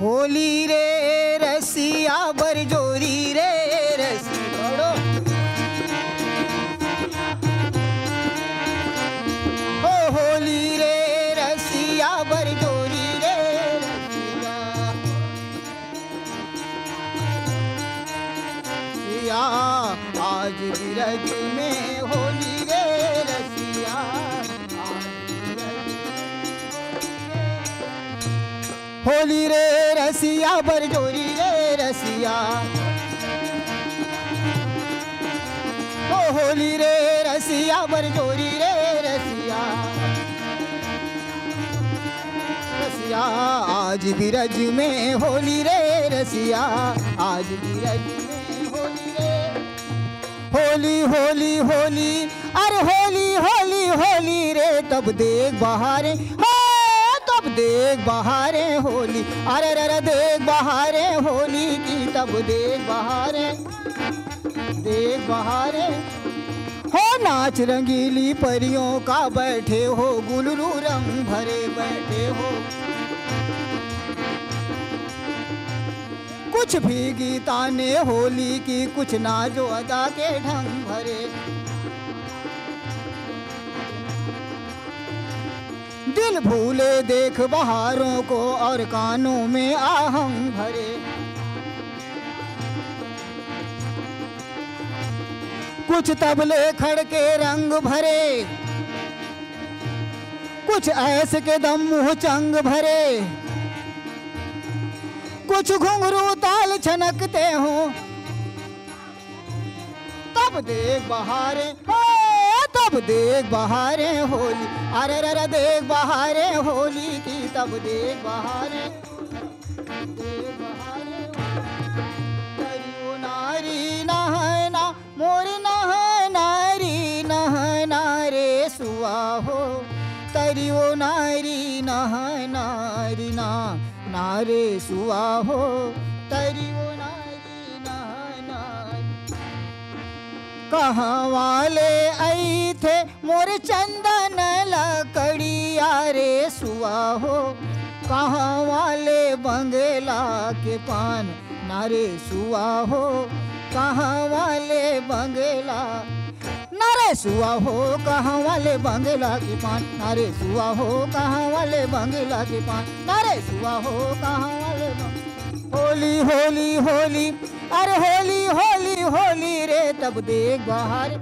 होली रे, रसिया बरजोरी रे, रसी ओ होली रे, रसिया बरजोरी रे, रसिया। आज बिरज में होली होली रे रसिया, बरजोरी रे रसिया। ओ होली रे रसिया, बरजोरी रे रसिया। रसिया, आज बिरज में होली रे रसिया। आज बिरज में होली रे। होली होली होली, अरे होली होली होली रे। तब देख बहारे तब देख बहारे होली। अरे रे रे देख बहारे होली की, तब देख बहारे देख बहारे हो। नाच रंगीली परियों का बैठे हो, गुलरू रंग भरे बैठे हो। कुछ भी गीता ने होली की, कुछ नाजो अदा के ढंग भरे। दिल भूले देख बहारों को और कानों में आहंग भरे। कुछ तबले खड़के रंग भरे, कुछ ऐसे के दम मुँह चंग भरे। कुछ घुंघरू ताल छनकते हो, तब देख बहारे, हो। तब देख बहारे होली। अरे रे रे देख बहारे होली की, तब देख बहारे नारी, नहना, मोर नह नारी हो। तरियो नारी नह नारी ना नारे सुआ हो। कहाँ वाले आई थे मोर चंदन लकड़िया रे सुआ हो। कहाँ वाले बंगला के पान नारे सुआ हो। कहाँ वाले बंगला नारे सुआ हो। कहाँ वाले बंगला के पान नारे सुआ हो। कहाँ वाले बंगला के पान नारे सुआ हो। कहाँ वाले होली होली होली अरे होली होली होली रे, तब देख बहारे।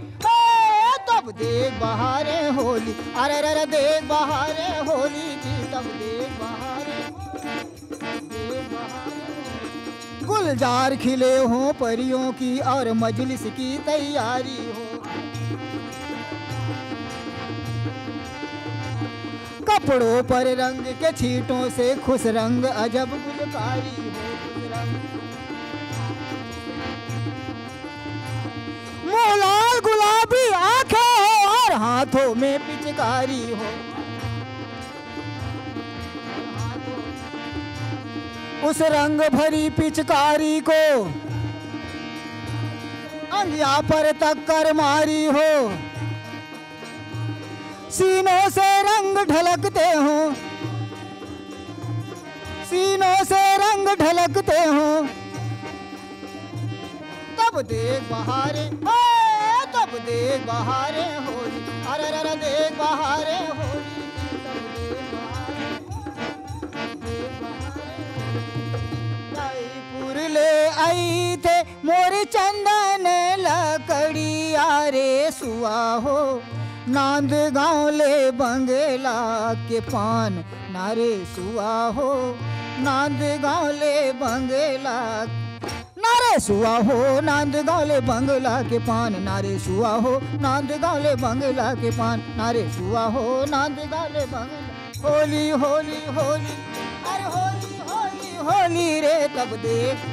तब देख बहारे होली। अरे रे रे देख बहारे होली की, तब देख बहारे गुलजार खिले हों परियों की, और मजलिस की तैयारी हो। कपड़ों पर रंग के छींटों से खुश रंग अजब गुलकारी हो। रंग मुँह लाल गुलाबी आँखें हो और हाथों में पिचकारी हो। उस रंग भरी पिचकारी को अंगिया पर तक कर मारी हो। सीनों से रंग ढलकते हो, सीनों से रंग ढलकते हो। तब देख बहारे तब देख बहारे होली अरे रे रे देख बहारे होली ले आई थे मोर चंदन लकड़िया रे सुआ हो। नांद गाँव ले बंगला के पान, नारे सुआ हो। नांद गाँव ले बंगला नारे सुआ हो नांद गाले बंगला के पान नारे सुआ हो नांद गाले बंगला के पान नारे सुआ हो नांद गाले बंगला। होली होली होली अरे होली होली होली रे तब देख।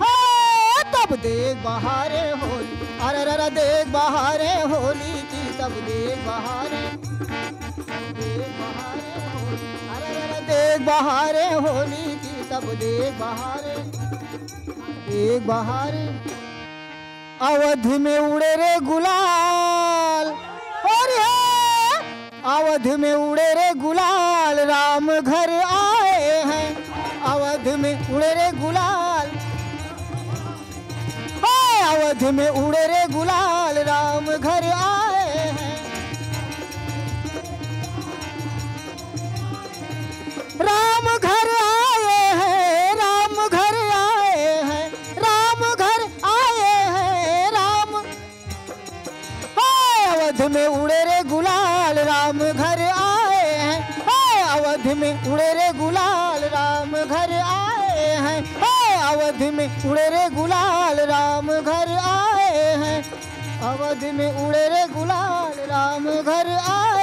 हाँ, तब देख बहारे होली अरे रे रे देख बहारे होली की तब देख बहारे देख बहारे होली अरे रे रे देख बहारे होली की। तब देख बहारे देख बहारे। अवध में उड़े रे गुलाल, और अवध में उड़े रे गुलाल, राम घर आए हैं। अवध में उड़े रे गुलाल अवध में उड़े रे गुलाल, राम घर आए अवध में उड़े रे गुलाल राम घर आए हैं। अवध में उड़े रे गुलाल राम घर आए हैं। हे अवध में उड़े रे गुलाल राम घर आए हैं। अवध में उड़े रे गुलाल राम घर आए